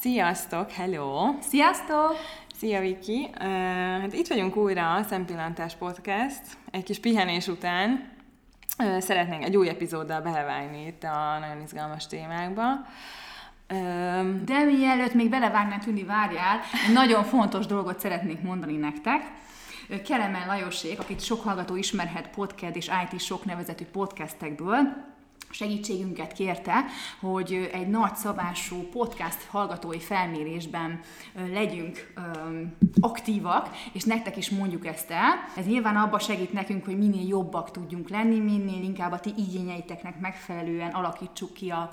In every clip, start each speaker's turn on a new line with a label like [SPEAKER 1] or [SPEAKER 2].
[SPEAKER 1] Sziasztok, hello!
[SPEAKER 2] Sziasztok!
[SPEAKER 1] Szia Viki! Uh, hát itt vagyunk újra a Szempillantás Podcast. Egy kis pihenés után uh, szeretnénk egy új epizóddal belevágni itt a nagyon izgalmas témákba.
[SPEAKER 2] Uh, De mielőtt még belevágnál, Tüni, várjál, egy nagyon fontos dolgot szeretnék mondani nektek. Kelemen Lajosék, akit sok hallgató ismerhet podcast és IT sok nevezetű podcastekből, segítségünket kérte, hogy egy nagy szabású podcast hallgatói felmérésben legyünk aktívak, és nektek is mondjuk ezt el. Ez nyilván abba segít nekünk, hogy minél jobbak tudjunk lenni, minél inkább a ti igényeiteknek megfelelően alakítsuk ki a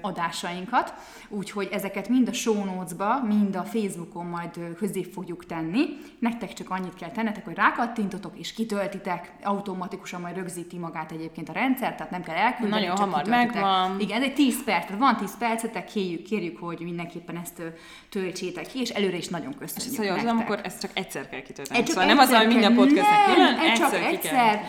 [SPEAKER 2] adásainkat. Úgyhogy ezeket mind a show notes-ba, mind a Facebookon majd közé fogjuk tenni. Nektek csak annyit kell tennetek, hogy rákattintotok és kitöltitek, automatikusan majd rögzíti magát egyébként a rendszer, tehát nem kell elküldeni,
[SPEAKER 1] nagyon hamar megvan.
[SPEAKER 2] Igen, ez egy 10 perc, tehát van 10 percetek, kérjük, kérjük, hogy mindenképpen ezt töltsétek ki, és előre is nagyon köszönjük. És
[SPEAKER 1] szóval nektek. akkor ezt csak egyszer kell kitölteni. Szóval nem az, hogy minden podcastnek
[SPEAKER 2] külön, egyszer csak egyszer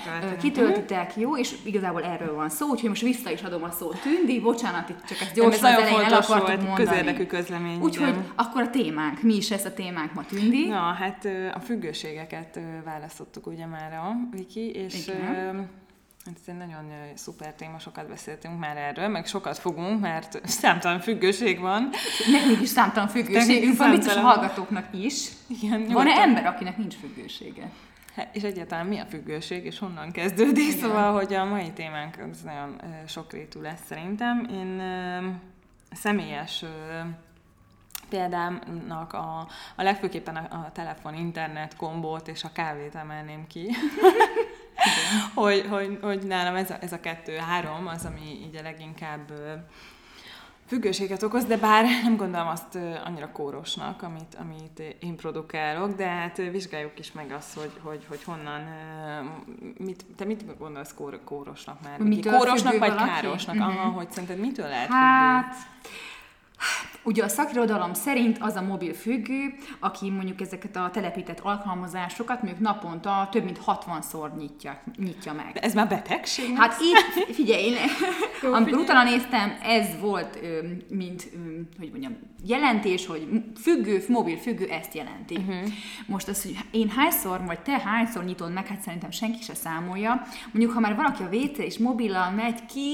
[SPEAKER 2] kitöltitek, jó, és igazából erről van szó, úgyhogy most vissza is adom a szót Tündi, bocsánat, itt csak ezt gyorsan az elején el akartuk mondani.
[SPEAKER 1] Közérdekű közlemény.
[SPEAKER 2] Úgyhogy akkor a témánk, mi is ez a témánk ma Tündi?
[SPEAKER 1] Na, hát a függőségeket választottuk ugye már a Viki, és Igen Hát ez egy nagyon szuper téma, sokat beszéltünk már erről, meg sokat fogunk, mert számtalan függőség van.
[SPEAKER 2] Nekünk is számtalan függőségünk van, biztos a hallgatókrétúnak is. Igen, Van-e ember, akinek nincs függősége?
[SPEAKER 1] Hát, és egyáltalán mi a függőség, és honnan kezdődik, Igen. szóval, hogy a mai témánk az nagyon sokrétű lesz szerintem. Én személyes példámnak a, a legfőképpen a, a telefon, internet kombót és a kávét emelném ki. hogy, hogy, hogy nálam ez a, ez a kettő-három az, ami így a leginkább függőséget okoz, de bár nem gondolom azt annyira kórosnak, amit, amit én produkálok, de hát vizsgáljuk is meg azt, hogy, hogy, hogy honnan, mit, te mit gondolsz kór, kórosnak már? Mitől kórosnak vagy valaki? károsnak? Uh-huh. Aha, hogy szerinted mitől lehet
[SPEAKER 2] Hát, függő? Ugye a szakirodalom szerint az a mobil függő, aki mondjuk ezeket a telepített alkalmazásokat mondjuk naponta több mint 60-szor nyitja, nyitja meg.
[SPEAKER 1] Ez már betegség?
[SPEAKER 2] Hát itt, figyelj, én, Jó, amikor figyelj. utána néztem, ez volt, mint, hogy mondjam, jelentés, hogy függő, mobil függő ezt jelenti. Uh-huh. Most az, hogy én hányszor, vagy te hányszor nyitod meg, hát szerintem senki se számolja. Mondjuk, ha már valaki a WC és mobillal megy ki,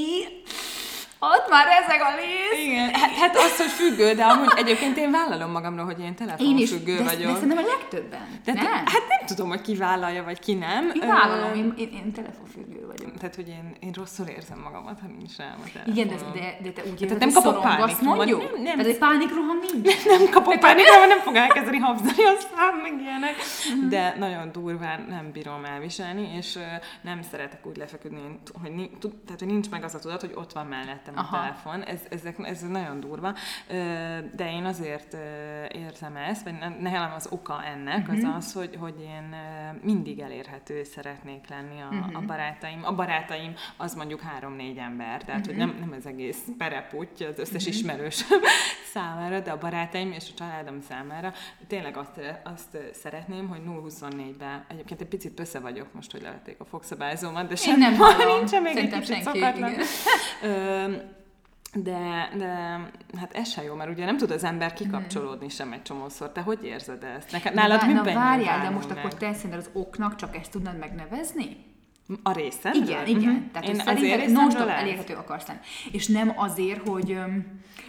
[SPEAKER 2] ott már ezek a lész.
[SPEAKER 1] Igen, hát, hát az, hogy függő, de amúgy egyébként én vállalom magamról, hogy én telefonfüggő
[SPEAKER 2] én is,
[SPEAKER 1] vagyok.
[SPEAKER 2] De szerintem a legtöbben.
[SPEAKER 1] De nem? Hát nem tudom, hogy ki vállalja, vagy ki nem.
[SPEAKER 2] Én vállalom, én, én, én telefonfüggő vagyok.
[SPEAKER 1] Tehát, hogy én, én rosszul érzem magamat, ha nincs rám a
[SPEAKER 2] Igen, de, de, de te úgy
[SPEAKER 1] érzed, nem kapok pánik.
[SPEAKER 2] mondjuk? Nem, nem. Tehát egy pánikroham nincs?
[SPEAKER 1] Nem, nem kapok pánikroham, nem fog elkezdeni habzani a szám, meg ilyenek. Mhm. De nagyon durván nem bírom elviselni, és nem szeretek úgy lefeküdni, hogy, tehát, hogy nincs meg az a tudat, hogy ott van mellettem a telefon, ez, ezek, ez nagyon durva, de én azért érzem ezt, vagy nekem az oka ennek uh-huh. az mhm. az, hogy, hogy én mindig elérhető szeretnék lenni a, uh-huh. a barátaim. A barátaim az mondjuk három-négy ember, tehát uh-huh. hogy nem, nem az egész pereputty az összes uh-huh. ismerős számára, de a barátaim és a családom számára tényleg azt, azt szeretném, hogy 0-24-ben, egyébként egy picit össze vagyok most, hogy levették a fogszabályzómat, de sem nem nincs még Szerintem egy kicsit senki, de, de hát ez se jó, mert ugye nem tud az ember kikapcsolódni sem egy csomószor. Te hogy érzed ezt? Neked, nálad
[SPEAKER 2] mi na, várjál, de most meg? akkor te szerinted az oknak csak ezt tudnád megnevezni?
[SPEAKER 1] A részem?
[SPEAKER 2] Igen, igen. Uh-huh. Tehát Én szerinted non-stop elérhető akarsz lenni. És nem azért, hogy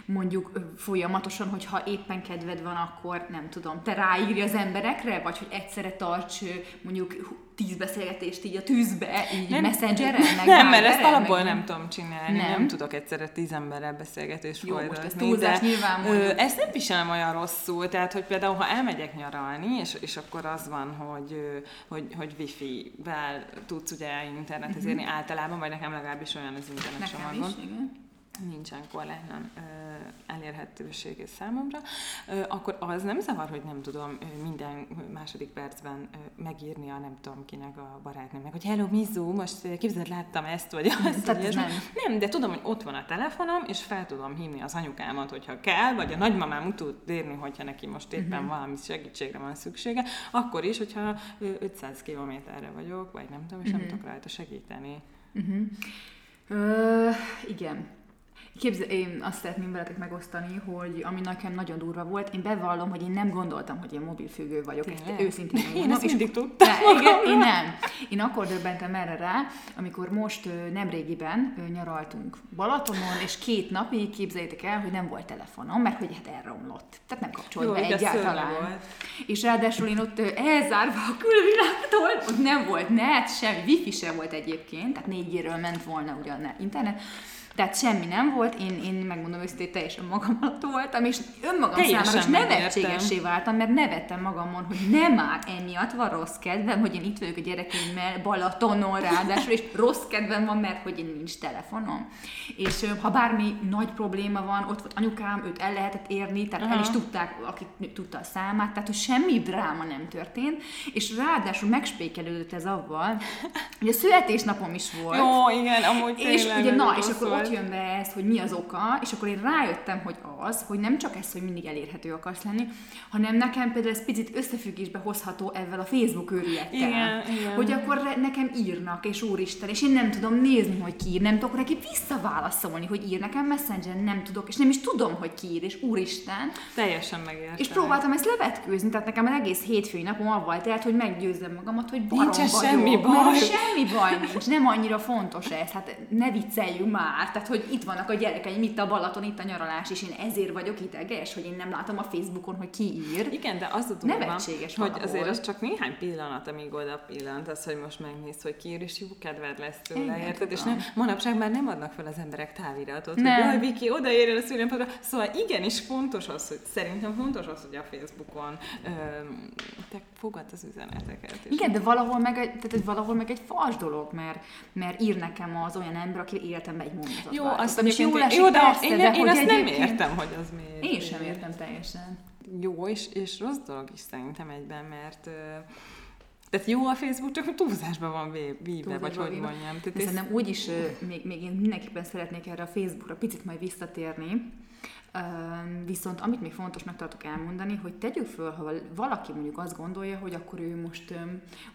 [SPEAKER 2] mondjuk folyamatosan, hogyha éppen kedved van, akkor nem tudom, te ráírja az emberekre, vagy hogy egyszerre tarts mondjuk tíz beszélgetést így a tűzbe, így nem, messengeren, meg
[SPEAKER 1] Nem, mert ezt alapból meg nem tudom csinálni, nem, nem tudok egyszerre tíz emberrel beszélgetést Jó, folytatni. most ez túlzás nyilván ö, Ezt nem viselem olyan rosszul, tehát hogy például ha elmegyek nyaralni, és, és akkor az van, hogy, hogy, hogy wifi-vel tudsz ugye internethez érni uh-huh. általában, vagy nekem legalábbis olyan az internet
[SPEAKER 2] Nekem is, igen
[SPEAKER 1] nincsen korlátlan elérhetősége számomra, ö, akkor az nem zavar, hogy nem tudom minden második percben ö, megírni a nem tudom kinek a barátnőmnek, hogy hello Mizu, most képzeld, láttam ezt, vagy azt,
[SPEAKER 2] vagy nem.
[SPEAKER 1] nem, de tudom, hogy ott van a telefonom, és fel tudom hívni az anyukámat, hogyha kell, vagy a nagymamám tud érni, hogyha neki most éppen uh-huh. valami segítségre van szüksége, akkor is, hogyha 500 kilométerre vagyok, vagy nem tudom, és uh-huh. nem tudok rajta segíteni.
[SPEAKER 2] Uh-huh. Uh, igen. Képzel, én azt szeretném veletek megosztani, hogy ami nekem nagyon durva volt, én bevallom, hogy én nem gondoltam, hogy én mobilfüggő vagyok. Ezt őszintén
[SPEAKER 1] Én
[SPEAKER 2] megmondom.
[SPEAKER 1] ezt mindig tudtam.
[SPEAKER 2] igen, én nem. Én akkor döbbentem erre rá, amikor most nemrégiben nyaraltunk Balatonon, és két napig képzeljétek el, hogy nem volt telefonom, mert hogy hát elromlott. Tehát nem kapcsolt
[SPEAKER 1] Jó,
[SPEAKER 2] be egyáltalán.
[SPEAKER 1] volt.
[SPEAKER 2] És ráadásul én ott elzárva a külvilágtól, ott nem volt net, semmi, wifi sem volt egyébként, tehát 4G-ről ment volna ugyan ne- internet, tehát semmi nem volt, én, én megmondom őszintén, teljesen magam alatt voltam, és önmagam
[SPEAKER 1] Teljesen
[SPEAKER 2] számára is nevetségessé váltam, mert nevettem magamon, hogy nem már emiatt van rossz kedvem, hogy én itt vagyok a gyerekeimmel Balatonon ráadásul, és rossz kedvem van, mert hogy én nincs telefonom. És ha bármi nagy probléma van, ott volt anyukám, őt el lehetett érni, tehát el is tudták, aki tudta a számát, tehát hogy semmi dráma nem történt, és ráadásul megspékelődött ez avval, hogy a születésnapom is volt.
[SPEAKER 1] Jó, igen, amúgy
[SPEAKER 2] És ugye, na, és akkor
[SPEAKER 1] volt.
[SPEAKER 2] Ott jön be ez, hogy mi az oka, és akkor én rájöttem, hogy az, hogy nem csak ez, hogy mindig elérhető akarsz lenni, hanem nekem például ez picit összefüggésbe hozható ezzel a Facebook őrülettel.
[SPEAKER 1] Igen, igen.
[SPEAKER 2] Hogy akkor nekem írnak, és úristen, és én nem tudom nézni, hogy ki ír, nem tudok neki visszaválaszolni, hogy ír nekem Messengeren, nem tudok, és nem is tudom, hogy ki ír, és úristen,
[SPEAKER 1] Teljesen megértem.
[SPEAKER 2] és próbáltam ezt levetkőzni, tehát nekem az egész hétfői napom avval telt, hogy meggyőzzem magamat, hogy barom
[SPEAKER 1] Nincsen
[SPEAKER 2] vagyok,
[SPEAKER 1] semmi
[SPEAKER 2] mert
[SPEAKER 1] baj.
[SPEAKER 2] semmi baj nincs, nem annyira fontos ez, hát ne vicceljünk már, tehát hogy itt vannak a gyerekeim, itt a Balaton, itt a nyaralás, és én ezért vagyok ideges, hogy én nem látom a Facebookon, hogy ki ír.
[SPEAKER 1] Igen, de az a durva,
[SPEAKER 2] Nevetséges
[SPEAKER 1] hogy
[SPEAKER 2] valahol.
[SPEAKER 1] azért az csak néhány pillanat, amíg oda pillantasz, hogy most megnézd, hogy ki ír, és jó kedved lesz tőle, érted? És nem, manapság már nem adnak fel az emberek táviratot,
[SPEAKER 2] Nem.
[SPEAKER 1] hogy jaj, Viki, odaérjen a szülőnapodra. Szóval igenis fontos az, hogy szerintem fontos az, hogy a Facebookon öm, te fogad az üzeneteket.
[SPEAKER 2] Igen, de valahol meg, egy, tehát valahol meg egy fals dolog, mert, mert ír nekem az olyan ember, aki életemben egy mondatot
[SPEAKER 1] Jó,
[SPEAKER 2] változtat,
[SPEAKER 1] azt
[SPEAKER 2] esik,
[SPEAKER 1] jó, de
[SPEAKER 2] persze,
[SPEAKER 1] én,
[SPEAKER 2] de
[SPEAKER 1] én azt nem értem, hogy az miért.
[SPEAKER 2] Én sem értem teljesen.
[SPEAKER 1] Jó és, és rossz dolog is szerintem egyben, mert tehát jó a Facebook, csak túlzásban van víve, vagy hogy mondjam. Tehát ez,
[SPEAKER 2] szerintem úgy is, még, még én mindenképpen szeretnék erre a Facebookra picit majd visszatérni, Viszont amit még fontosnak tartok elmondani, hogy tegyük föl, ha valaki mondjuk azt gondolja, hogy akkor ő most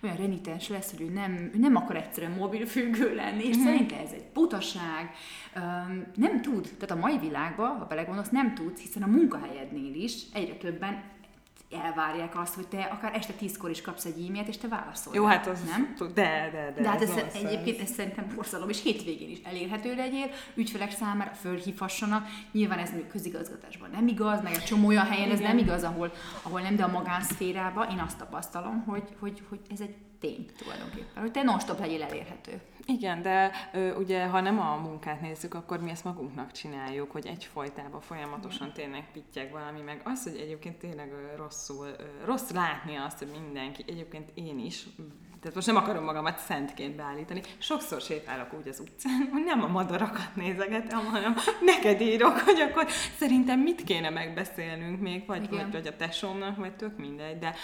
[SPEAKER 2] olyan renitens lesz, hogy ő nem, ő nem akar egyszerűen mobilfüggő lenni, és szerintem ez egy butaság. Nem tud, tehát a mai világban, ha belegondolsz, nem tudsz, hiszen a munkahelyednél is egyre többen elvárják azt, hogy te akár este tízkor is kapsz egy e-mailt, és te válaszolj.
[SPEAKER 1] jó, hát az,
[SPEAKER 2] nem?
[SPEAKER 1] De, de, de.
[SPEAKER 2] De hát ez
[SPEAKER 1] nonsense.
[SPEAKER 2] egyébként ez szerintem borzalom, és hétvégén is elérhető legyél, ügyfelek számára fölhívhassanak. Nyilván ez mondjuk közigazgatásban nem igaz, meg egy csomó olyan helyen ez
[SPEAKER 1] Igen.
[SPEAKER 2] nem igaz, ahol, ahol nem, de a magánszférában én azt tapasztalom, hogy, hogy, hogy ez egy tény tulajdonképpen, hogy te non-stop legyél elérhető.
[SPEAKER 1] Igen, de ö, ugye, ha nem a munkát nézzük, akkor mi ezt magunknak csináljuk, hogy egyfolytában folyamatosan tényleg pittyeg valami, meg az, hogy egyébként tényleg ö, rosszul, ö, rossz látni azt, hogy mindenki, egyébként én is, tehát most nem akarom magamat szentként beállítani, sokszor sétálok úgy az utcán, hogy nem a madarakat nézegetem, hanem neked írok, hogy akkor szerintem mit kéne megbeszélnünk még, vagy,
[SPEAKER 2] Igen.
[SPEAKER 1] vagy, vagy a tesómnak, vagy tök mindegy, de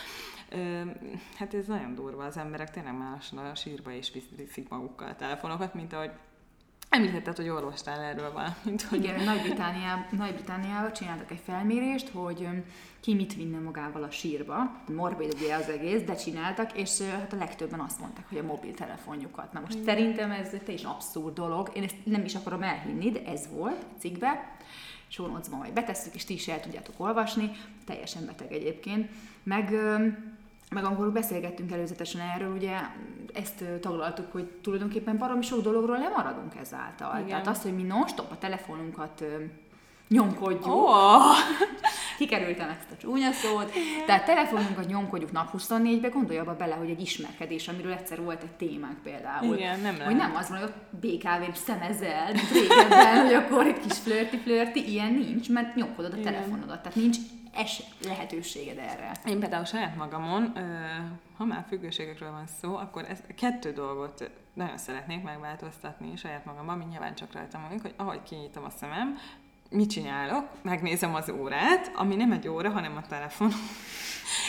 [SPEAKER 1] hát ez nagyon durva, az emberek tényleg lassan a sírba is viszik magukkal a telefonokat, mint ahogy említetted, hogy olvastál erről valamint, hogy
[SPEAKER 2] Igen, Nagy-Britániában, Nagy-Britániában csináltak egy felmérést, hogy ki mit vinne magával a sírba. Morbid ugye az egész, de csináltak, és hát a legtöbben azt mondták, hogy a mobiltelefonjukat. Na most szerintem ez teljesen abszurd dolog, én ezt nem is akarom elhinni, de ez volt a cikkbe, sónocban majd betesszük, és ti is el tudjátok olvasni, teljesen beteg egyébként. Meg meg amikor beszélgettünk előzetesen erről, ugye ezt taglaltuk, hogy tulajdonképpen baromi sok dologról lemaradunk ezáltal.
[SPEAKER 1] Igen.
[SPEAKER 2] Tehát az, hogy mi non-stop a telefonunkat nyomkodjuk,
[SPEAKER 1] oh,
[SPEAKER 2] kikerültem ezt a csúnya szót, tehát telefonunkat nyomkodjuk nap 24-be, gondolj abba bele, hogy egy ismerkedés, amiről egyszer volt egy témánk például.
[SPEAKER 1] Igen, nem
[SPEAKER 2] Hogy
[SPEAKER 1] lehet.
[SPEAKER 2] nem az van, hogy ott BKV-n szemezel, régebben, hogy akkor egy kis flörti-flörti, ilyen nincs, mert nyomkodod a
[SPEAKER 1] Igen.
[SPEAKER 2] telefonodat, tehát nincs es lehetőséged erre.
[SPEAKER 1] Én például saját magamon, ha már függőségekről van szó, akkor ez, kettő dolgot nagyon szeretnék megváltoztatni saját magamban, ami nyilván csak rajtam múlik, hogy ahogy kinyitom a szemem, mit csinálok, megnézem az órát, ami nem egy óra, hanem a telefon.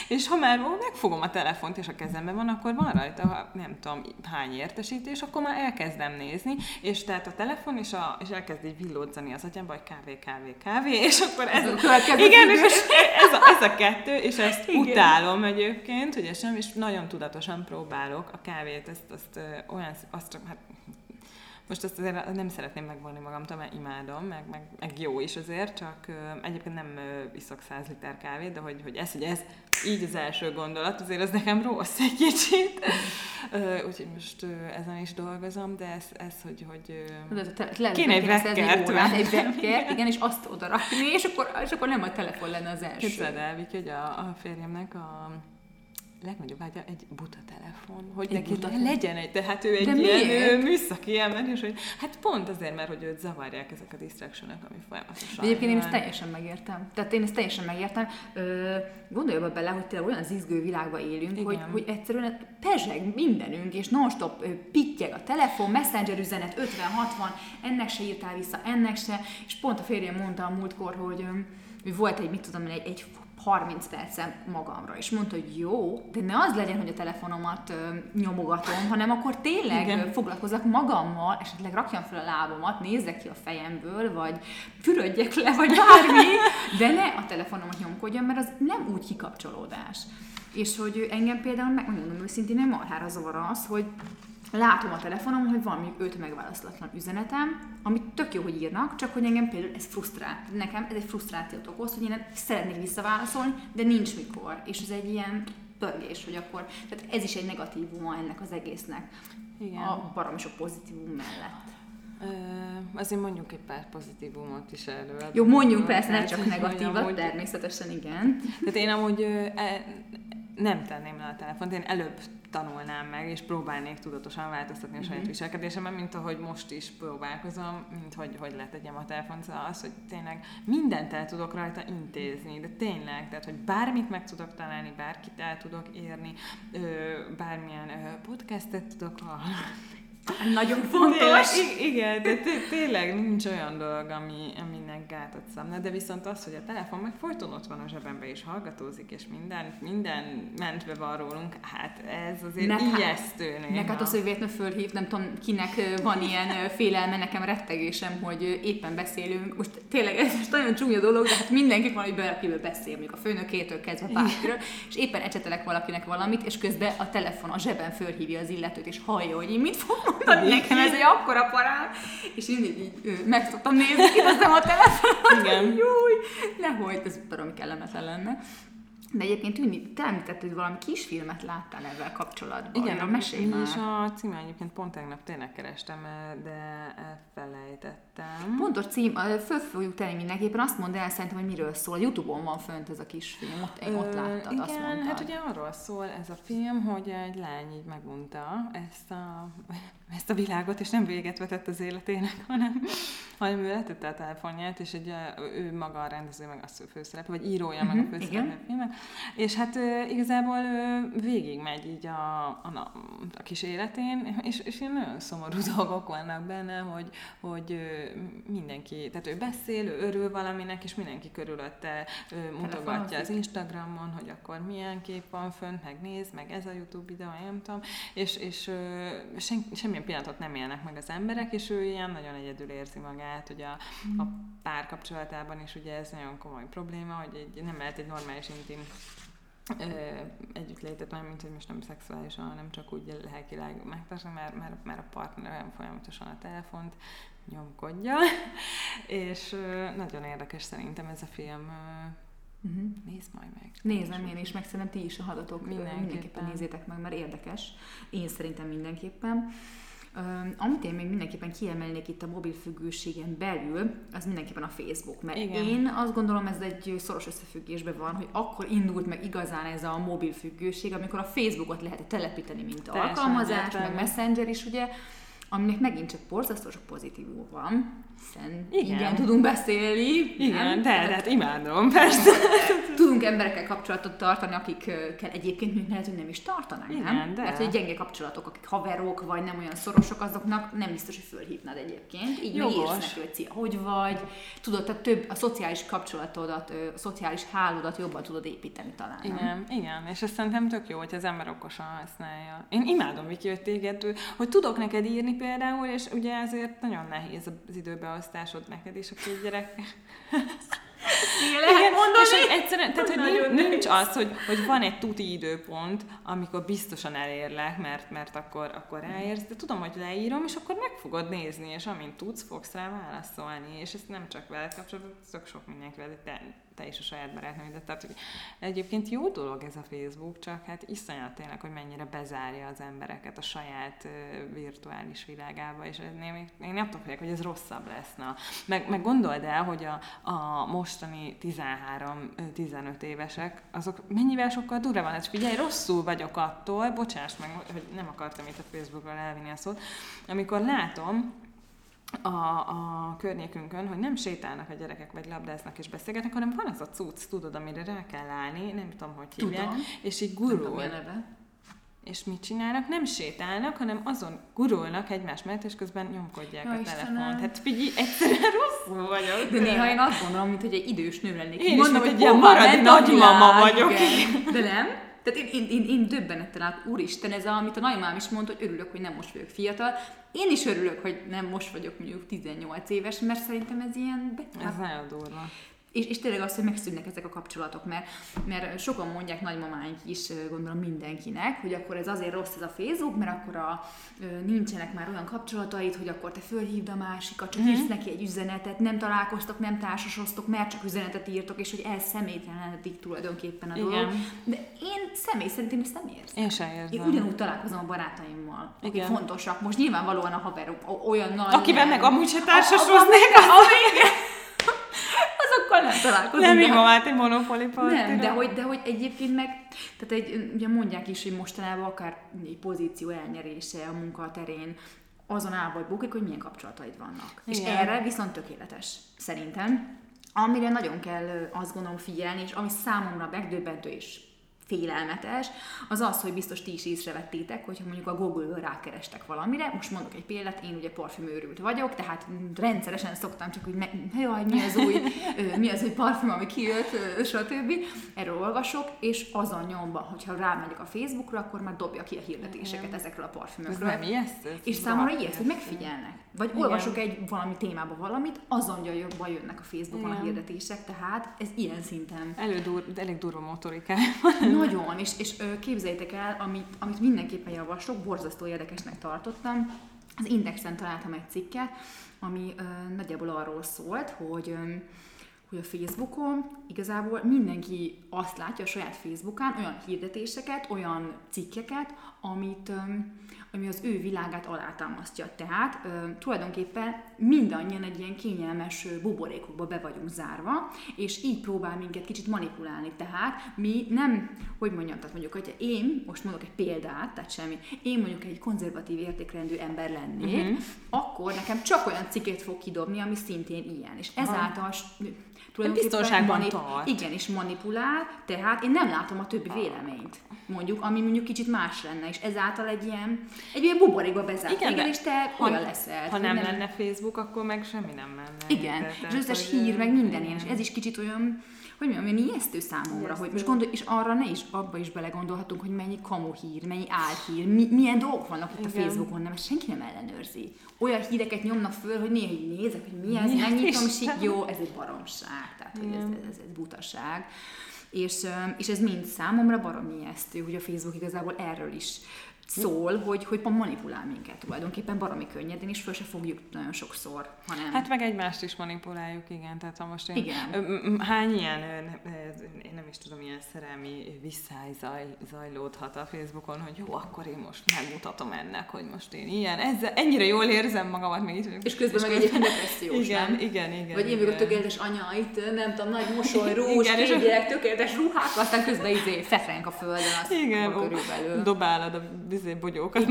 [SPEAKER 1] És ha már megfogom a telefont, és a kezemben van, akkor van rajta, ha nem tudom hány értesítés, akkor már elkezdem nézni, és tehát a telefon, és, a, és elkezd így villódzani az agyamba, hogy kávé, kávé, kávé, és akkor ez,
[SPEAKER 2] a
[SPEAKER 1] igen, és ez a, ez a kettő, és ezt
[SPEAKER 2] Igen.
[SPEAKER 1] utálom egyébként, hogy sem, és nagyon tudatosan próbálok a kávét, ezt, azt olyan, azt csak, hát most ezt azért nem szeretném megvonni magamtól, mert imádom, meg, meg, meg jó is azért, csak egyébként nem iszok 100 liter kávét, de hogy, hogy ez, hogy ez így az első gondolat, azért az nekem rossz egy kicsit. Úgyhogy most ezen is dolgozom, de ez, ez hogy, hogy
[SPEAKER 2] te- le-
[SPEAKER 1] Kéne egy vekkert
[SPEAKER 2] egy vekkert, igen, és azt oda rakni, és akkor, és akkor nem a telefon lenne az első.
[SPEAKER 1] Képzeld el, hogy a, a férjemnek a legnagyobb vágya egy buta telefon, hogy
[SPEAKER 2] Egy
[SPEAKER 1] neki
[SPEAKER 2] buta
[SPEAKER 1] legyen egy, tehát ő egy
[SPEAKER 2] De
[SPEAKER 1] ilyen
[SPEAKER 2] miért?
[SPEAKER 1] ő, műszaki ember, és hogy hát pont azért, mert hogy őt zavarják ezek a distractionok, ami folyamatosan
[SPEAKER 2] Egyébként én ezt teljesen megértem. Tehát én ezt teljesen megértem. Ö, gondolj abba bele, hogy tényleg olyan zizgő világban élünk,
[SPEAKER 1] Igen.
[SPEAKER 2] hogy, hogy egyszerűen pezseg mindenünk, és non-stop pittyeg a telefon, messenger üzenet 50-60, ennek se írtál vissza, ennek se, és pont a férjem mondta a múltkor, hogy, hogy volt egy, mit tudom, egy, egy 30 percem magamra, és mondta, hogy jó, de ne az legyen, hogy a telefonomat ö, nyomogatom, hanem akkor tényleg
[SPEAKER 1] Igen.
[SPEAKER 2] ö, foglalkozzak magammal, esetleg rakjam fel a lábamat, nézzek ki a fejemből, vagy fürödjek le, vagy bármi, de ne a telefonomat nyomkodjam, mert az nem úgy kikapcsolódás. És hogy engem például, meg mondom őszintén, nem marhára zavar az, hogy látom a telefonom, hogy van még öt megválaszolatlan üzenetem, amit tök jó, hogy írnak, csak hogy engem például ez frusztrál. Nekem ez egy frusztrációt okoz, hogy én szeretnék visszaválaszolni, de nincs mikor. És ez egy ilyen pörgés, hogy akkor, tehát ez is egy negatívuma ennek az egésznek.
[SPEAKER 1] Igen.
[SPEAKER 2] A baromi sok pozitívum mellett.
[SPEAKER 1] Ö, azért mondjuk egy pár pozitívumot is erről.
[SPEAKER 2] Jó, mondjunk persze, ne
[SPEAKER 1] Tehát,
[SPEAKER 2] csak negatívat,
[SPEAKER 1] amúgy-
[SPEAKER 2] természetesen igen.
[SPEAKER 1] Tehát én amúgy ö, e, nem tenném le a telefont, én előbb tanulnám meg, és próbálnék tudatosan változtatni a saját viselkedésemben, mint ahogy most is próbálkozom, mint hogy, hogy letegyem a telefont, szóval az, hogy tényleg mindent el tudok rajta intézni, de tényleg, tehát, hogy bármit meg tudok találni, bárkit el tudok érni, ö, bármilyen ö, podcastet tudok hallani.
[SPEAKER 2] Nagyon fontos.
[SPEAKER 1] igen, de té- tényleg nincs olyan dolog, ami, aminek gátat szabna, de viszont az, hogy a telefon meg folyton ott van a zsebembe és hallgatózik, és minden, minden mentve van rólunk, hát ez azért
[SPEAKER 2] Nek-
[SPEAKER 1] ijesztő néha.
[SPEAKER 2] Meg hát az, hogy véletlenül fölhív, nem tudom, kinek van ilyen félelme, nekem rettegésem, hogy éppen beszélünk. Most tényleg ez most nagyon csúnya dolog, de hát mindenki van, hogy akivel beszél, mondjuk a főnökétől kezdve bárkiről, és éppen ecsetelek valakinek valamit, és közben a telefon a zsebben fölhívja az illetőt, és hallja, hogy én mit fog mondani. Nekem ez egy akkora parám, és én így, így meg szoktam nézni, kérdezem a telefonon.
[SPEAKER 1] Igen.
[SPEAKER 2] Júj, nehogy, ez baromi kellemetlen lenne. De egyébként tűnik, te említetted, hogy valami kisfilmet láttál ezzel kapcsolatban.
[SPEAKER 1] Igen, a
[SPEAKER 2] mesélj már.
[SPEAKER 1] is a címe egyébként pont tegnap tényleg kerestem, de elfelejtettem.
[SPEAKER 2] Pontos cím, föl fogjuk tenni mindenképpen, azt mondd el szerintem, hogy miről szól. Youtube-on van fönt ez a kisfilm, ott, én ott láttad,
[SPEAKER 1] igen,
[SPEAKER 2] azt mondtad.
[SPEAKER 1] hát ugye arról szól ez a film, hogy egy lány így megunta ezt a, ezt a világot, és nem véget vetett az életének, hanem, hanem ő letette a telefonját, és egy, ő maga a rendező, meg a főszereplő, vagy írója, meg a
[SPEAKER 2] Mhm,
[SPEAKER 1] főszereplő filmnek. És hát igazából ő végigmegy így a, a, a kis életén, és, és ilyen nagyon szomorú dolgok vannak benne, hogy, hogy mindenki, tehát ő beszél, ő örül valaminek, és mindenki körülötte ö, mutogatja
[SPEAKER 2] Telefonozik.
[SPEAKER 1] az Instagramon, hogy akkor milyen kép van fönt, meg nézd, meg ez a YouTube videó, nem tudom, és, és ö, sen, semmilyen pillanatot nem élnek meg az emberek, és ő ilyen nagyon egyedül érzi magát, hogy a, a párkapcsolatában is ugye ez nagyon komoly probléma, hogy egy, nem lehet egy normális intim együttlétet, nem mint hogy most nem szexuálisan, hanem csak úgy lelkileg megtartani, mert, mert, mert a partner olyan folyamatosan a telefont nyomkodja, és nagyon érdekes szerintem ez a film,
[SPEAKER 2] Uh-huh.
[SPEAKER 1] nézd majd meg.
[SPEAKER 2] Nézem én is, meg szerintem ti is a hallgatók
[SPEAKER 1] Mindenképpen.
[SPEAKER 2] mindenképpen. nézzétek meg, mert érdekes. Én szerintem mindenképpen. Um, amit én még mindenképpen kiemelnék itt a mobilfüggőségen belül, az mindenképpen a Facebook. Mert
[SPEAKER 1] Igen.
[SPEAKER 2] én azt gondolom, ez egy szoros összefüggésben van, hogy akkor indult meg igazán ez a mobilfüggőség, amikor a Facebookot lehet telepíteni, mint
[SPEAKER 1] Teljesen
[SPEAKER 2] alkalmazás, meg Messenger is, ugye, aminek megint csak borzasztó sok pozitívum van, hiszen
[SPEAKER 1] Igen.
[SPEAKER 2] igen, tudunk beszélni.
[SPEAKER 1] Igen,
[SPEAKER 2] nem?
[SPEAKER 1] de, de hát imádom, persze.
[SPEAKER 2] Tudunk emberekkel kapcsolatot tartani, akikkel egyébként még lehet, hogy nem is tartanánk,
[SPEAKER 1] Igen,
[SPEAKER 2] nem?
[SPEAKER 1] de.
[SPEAKER 2] Mert hogy gyenge kapcsolatok, akik haverok, vagy nem olyan szorosok, azoknak nem biztos, hogy fölhívnád egyébként. Így
[SPEAKER 1] Jogos.
[SPEAKER 2] megírsz neki, hogy szia, hogy vagy. Tudod, tehát több a szociális kapcsolatodat, a szociális hálódat jobban tudod építeni talán. nem?
[SPEAKER 1] Igen, igen, és ez szerintem tök jó, hogy az ember okosan használja. Én imádom, Viki, hogy téged, hogy tudok neked írni például, és ugye ezért nagyon nehéz az időbeosztásod neked is a két gyerek.
[SPEAKER 2] Lehet mondani.
[SPEAKER 1] És, egyszerűen, tehát, hogy nincs, nincs az, hogy, hogy van egy tuti időpont, amikor biztosan elérlek, mert, mert akkor, akkor ráérsz, de tudom, hogy leírom, és akkor meg fogod nézni, és amint tudsz, fogsz rá válaszolni, és ezt nem csak veled kapcsolatban, tök sok mindenkivel, de te, is a saját barátnőidet. Tehát, egyébként jó dolog ez a Facebook, csak hát iszonyat tényleg, hogy mennyire bezárja az embereket a saját virtuális világába, és én, én nem tudom, hogy ez rosszabb lesz. Na. Meg, meg gondold el, hogy a, a mostani 13-15 évesek, azok mennyivel sokkal durva van. Hát figyelj, rosszul vagyok attól, bocsáss meg, hogy nem akartam itt a Facebookról elvinni a szót, amikor látom, a, a környékünkön, hogy nem sétálnak a gyerekek, vagy labdáznak és beszélgetnek, hanem van az a cucc, tudod, amire rá kell állni, nem tudom, hogy hívják,
[SPEAKER 2] Tudom.
[SPEAKER 1] és így gurul. És mit csinálnak? Nem sétálnak, hanem azon gurulnak egymás mellett, és közben nyomkodják
[SPEAKER 2] Ja,
[SPEAKER 1] a
[SPEAKER 2] Istenem.
[SPEAKER 1] telefont. Hát figyelj, egyszerűen rosszul vagyok.
[SPEAKER 2] De néha én azt gondolom, mint hogy egy idős nő lennék.
[SPEAKER 1] Én is,
[SPEAKER 2] Mondom,
[SPEAKER 1] mint
[SPEAKER 2] hogy
[SPEAKER 1] egy ilyen maradi nagymama vagyok.
[SPEAKER 2] igen. De nem? Tehát én, én, én, én döbbenettel át, úristen, ez a, amit a nagymám is mondta, hogy örülök, hogy nem most vagyok fiatal. Én is örülök, hogy nem most vagyok mondjuk 18 éves, mert szerintem ez ilyen... Be...
[SPEAKER 1] Ez nagyon durva.
[SPEAKER 2] És, és tényleg az, hogy megszűnnek ezek a kapcsolatok, mert, mert sokan mondják nagymamáink is, gondolom mindenkinek, hogy akkor ez azért rossz ez a Facebook, mert akkor a, nincsenek már olyan kapcsolataid, hogy akkor te fölhívd a másikat, csak írsz neki egy üzenetet, nem találkoztok, nem társasoztok, mert csak üzenetet írtok, és hogy ez személytelenedik tulajdonképpen a
[SPEAKER 1] Igen.
[SPEAKER 2] dolog. De én személy szerint én ezt nem érzem.
[SPEAKER 1] Én sem
[SPEAKER 2] Én
[SPEAKER 1] érzem.
[SPEAKER 2] ugyanúgy találkozom a barátaimmal, akik
[SPEAKER 1] Igen.
[SPEAKER 2] fontosak. Most nyilvánvalóan a haverok olyan nagy...
[SPEAKER 1] Akivel meg amúgy se
[SPEAKER 2] A- a-
[SPEAKER 1] társasoznék,
[SPEAKER 2] a- a- igen. Azokkal nem találkozom.
[SPEAKER 1] nem
[SPEAKER 2] de-
[SPEAKER 1] hívom át egy monopoli
[SPEAKER 2] nem, de hogy, de hogy egyébként meg, tehát egy, ugye mondják is, hogy mostanában akár egy pozíció elnyerése a munka terén azon áll vagy bukik, hogy milyen kapcsolataid vannak. És
[SPEAKER 1] Igen.
[SPEAKER 2] erre viszont tökéletes, szerintem. Amire nagyon kell azt gondolom figyelni, és ami számomra megdöbbentő és félelmetes, az az, hogy biztos ti is észrevettétek, hogyha mondjuk a Google-ből rákerestek valamire, most mondok egy példát, én ugye parfümőrült vagyok, tehát rendszeresen szoktam csak úgy, me- jaj, mi az új, mi az új parfüm, ami kijött, stb. Erről olvasok, és azon nyomban, hogyha rámegyek a Facebookra, akkor már dobja ki a hirdetéseket ezekről a
[SPEAKER 1] Ez
[SPEAKER 2] parfümökről.
[SPEAKER 1] nem ijesztő?
[SPEAKER 2] És számomra ilyet, hogy megfigyelnek. Vagy
[SPEAKER 1] Igen.
[SPEAKER 2] olvasok egy valami témába valamit, azon jobban jönnek a Facebookon a
[SPEAKER 1] Igen.
[SPEAKER 2] hirdetések, tehát ez ilyen szinten.
[SPEAKER 1] Elődur, elég durva motorikája
[SPEAKER 2] Nagyon, és, és képzeljétek el, amit, amit mindenképpen javaslok, borzasztó érdekesnek tartottam. Az Indexen találtam egy cikket, ami ö, nagyjából arról szólt, hogy ö, hogy a Facebookon igazából mindenki azt látja a saját Facebookán olyan hirdetéseket, olyan cikkeket, amit, ami az ő világát alátámasztja. Tehát tulajdonképpen mindannyian egy ilyen kényelmes buborékokba be vagyunk zárva, és így próbál minket kicsit manipulálni. Tehát mi nem, hogy mondjam, tehát mondjuk, hogyha én, most mondok egy példát, tehát semmi, én mondjuk egy konzervatív értékrendű ember lennék, uh-huh. akkor nekem csak olyan cikket fog kidobni, ami szintén ilyen. És ezáltal
[SPEAKER 1] biztonságban tart.
[SPEAKER 2] igen, és manipulál, tehát én nem látom a többi véleményt, mondjuk, ami mondjuk kicsit más lenne, és ezáltal egy ilyen, egy ilyen buborékba bezárt. Igen, igen, és te
[SPEAKER 1] ha,
[SPEAKER 2] olyan leszel.
[SPEAKER 1] Ha
[SPEAKER 2] hogy
[SPEAKER 1] nem, lenne Facebook, akkor meg semmi nem menne.
[SPEAKER 2] igen,
[SPEAKER 1] Tehát,
[SPEAKER 2] és összes hír, meg minden ilyen, és ez is kicsit olyan, hogy mondjam, olyan ijesztő számomra,
[SPEAKER 1] Ijesztő.
[SPEAKER 2] hogy most gondolj, és arra ne is, abba is belegondolhatunk, hogy mennyi kamu hír, mennyi álhír, mi, milyen dolgok vannak itt a
[SPEAKER 1] Igen.
[SPEAKER 2] Facebookon, nem, senki nem ellenőrzi. Olyan híreket nyomnak föl, hogy néha így nézek, hogy mi ez,
[SPEAKER 1] Mi
[SPEAKER 2] megnyitom, és így, jó, ez egy baromság, tehát hogy ez, ez, ez, butaság. És, és ez mind számomra baromi ijesztő, hogy a Facebook igazából erről is szól, hogy, hogy manipulál minket tulajdonképpen baromi könnyedén, és föl se fogjuk nagyon sokszor, hanem...
[SPEAKER 1] Hát meg egymást is manipuláljuk, igen. Tehát ha most én,
[SPEAKER 2] Igen.
[SPEAKER 1] Hány ilyen, én nem is tudom, ilyen szerelmi visszáj zaj, zajlódhat a Facebookon, hogy jó, akkor én most megmutatom ennek, hogy most én ilyen, ezzel, ennyire jól érzem magamat, még itt vagyok.
[SPEAKER 2] És közben meg egyébként depressziós,
[SPEAKER 1] igen,
[SPEAKER 2] nem?
[SPEAKER 1] igen, igen.
[SPEAKER 2] Vagy én vagyok a tökéletes anya, itt nem tudom, nagy mosoly, rúzs,
[SPEAKER 1] Igen, és-
[SPEAKER 2] két gyerek, tökéletes ruhák, aztán közben izé fefrenk a földön, azt
[SPEAKER 1] Igen,
[SPEAKER 2] a
[SPEAKER 1] ó,
[SPEAKER 2] körülbelül.
[SPEAKER 1] dobálod a bizé bogyókat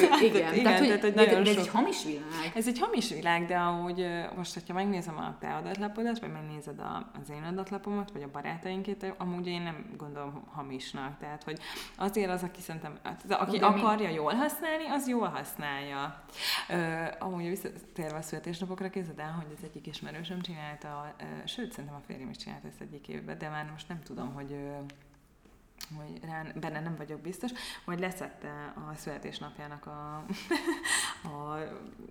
[SPEAKER 1] Tehát,
[SPEAKER 2] igen,
[SPEAKER 1] igen,
[SPEAKER 2] tehát, hogy,
[SPEAKER 1] tehát, hogy
[SPEAKER 2] de,
[SPEAKER 1] nagyon
[SPEAKER 2] de ez
[SPEAKER 1] sok-
[SPEAKER 2] egy hamis világ.
[SPEAKER 1] Ez egy hamis világ, de ahogy most, hogyha megnézem a te adatlapodat, vagy megnézed a, az én adatlapomat, vagy a barátainkét, amúgy én nem gondolom hamisnak. Tehát, hogy azért az, aki szerintem, hát az, aki
[SPEAKER 2] De mi-
[SPEAKER 1] akarja jól használni, az jól használja. Ö, amúgy visszatérve a születésnapokra, képzeld el, hogy az egyik ismerősöm csinálta, ö, sőt, szerintem a férjem is csinálta ezt egyik évben, de már most nem tudom, hogy ö, hogy rá, benne nem vagyok biztos, hogy leszette a születésnapjának a, a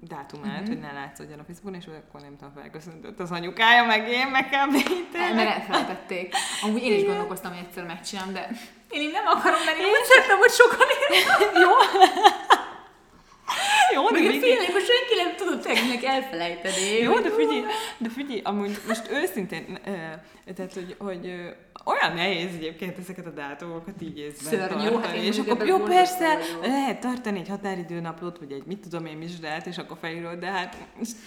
[SPEAKER 1] dátumát, mm-hmm. hogy ne látszódjon a Facebookon, és akkor nem tudom, felköszöntött az anyukája, meg én, meg kb.
[SPEAKER 2] Mert elfelejtették. Amúgy én is gondolkoztam, hogy egyszer megcsinálom, de én nem akarom, mert én úgy szeretem, hogy sokan
[SPEAKER 1] Jó. Jó,
[SPEAKER 2] de Még félek, hogy senki nem tudott tegnap elfelejteni.
[SPEAKER 1] Jó, de figyelj, de figyelj, amúgy most őszintén, tehát, hogy, hogy olyan nehéz egyébként ezeket a dátumokat így észben
[SPEAKER 2] Szörny, jó, hát
[SPEAKER 1] és akkor jó, persze, jó. lehet tartani egy határidőnaplót, vagy egy mit tudom én misdát, és akkor felírod, de hát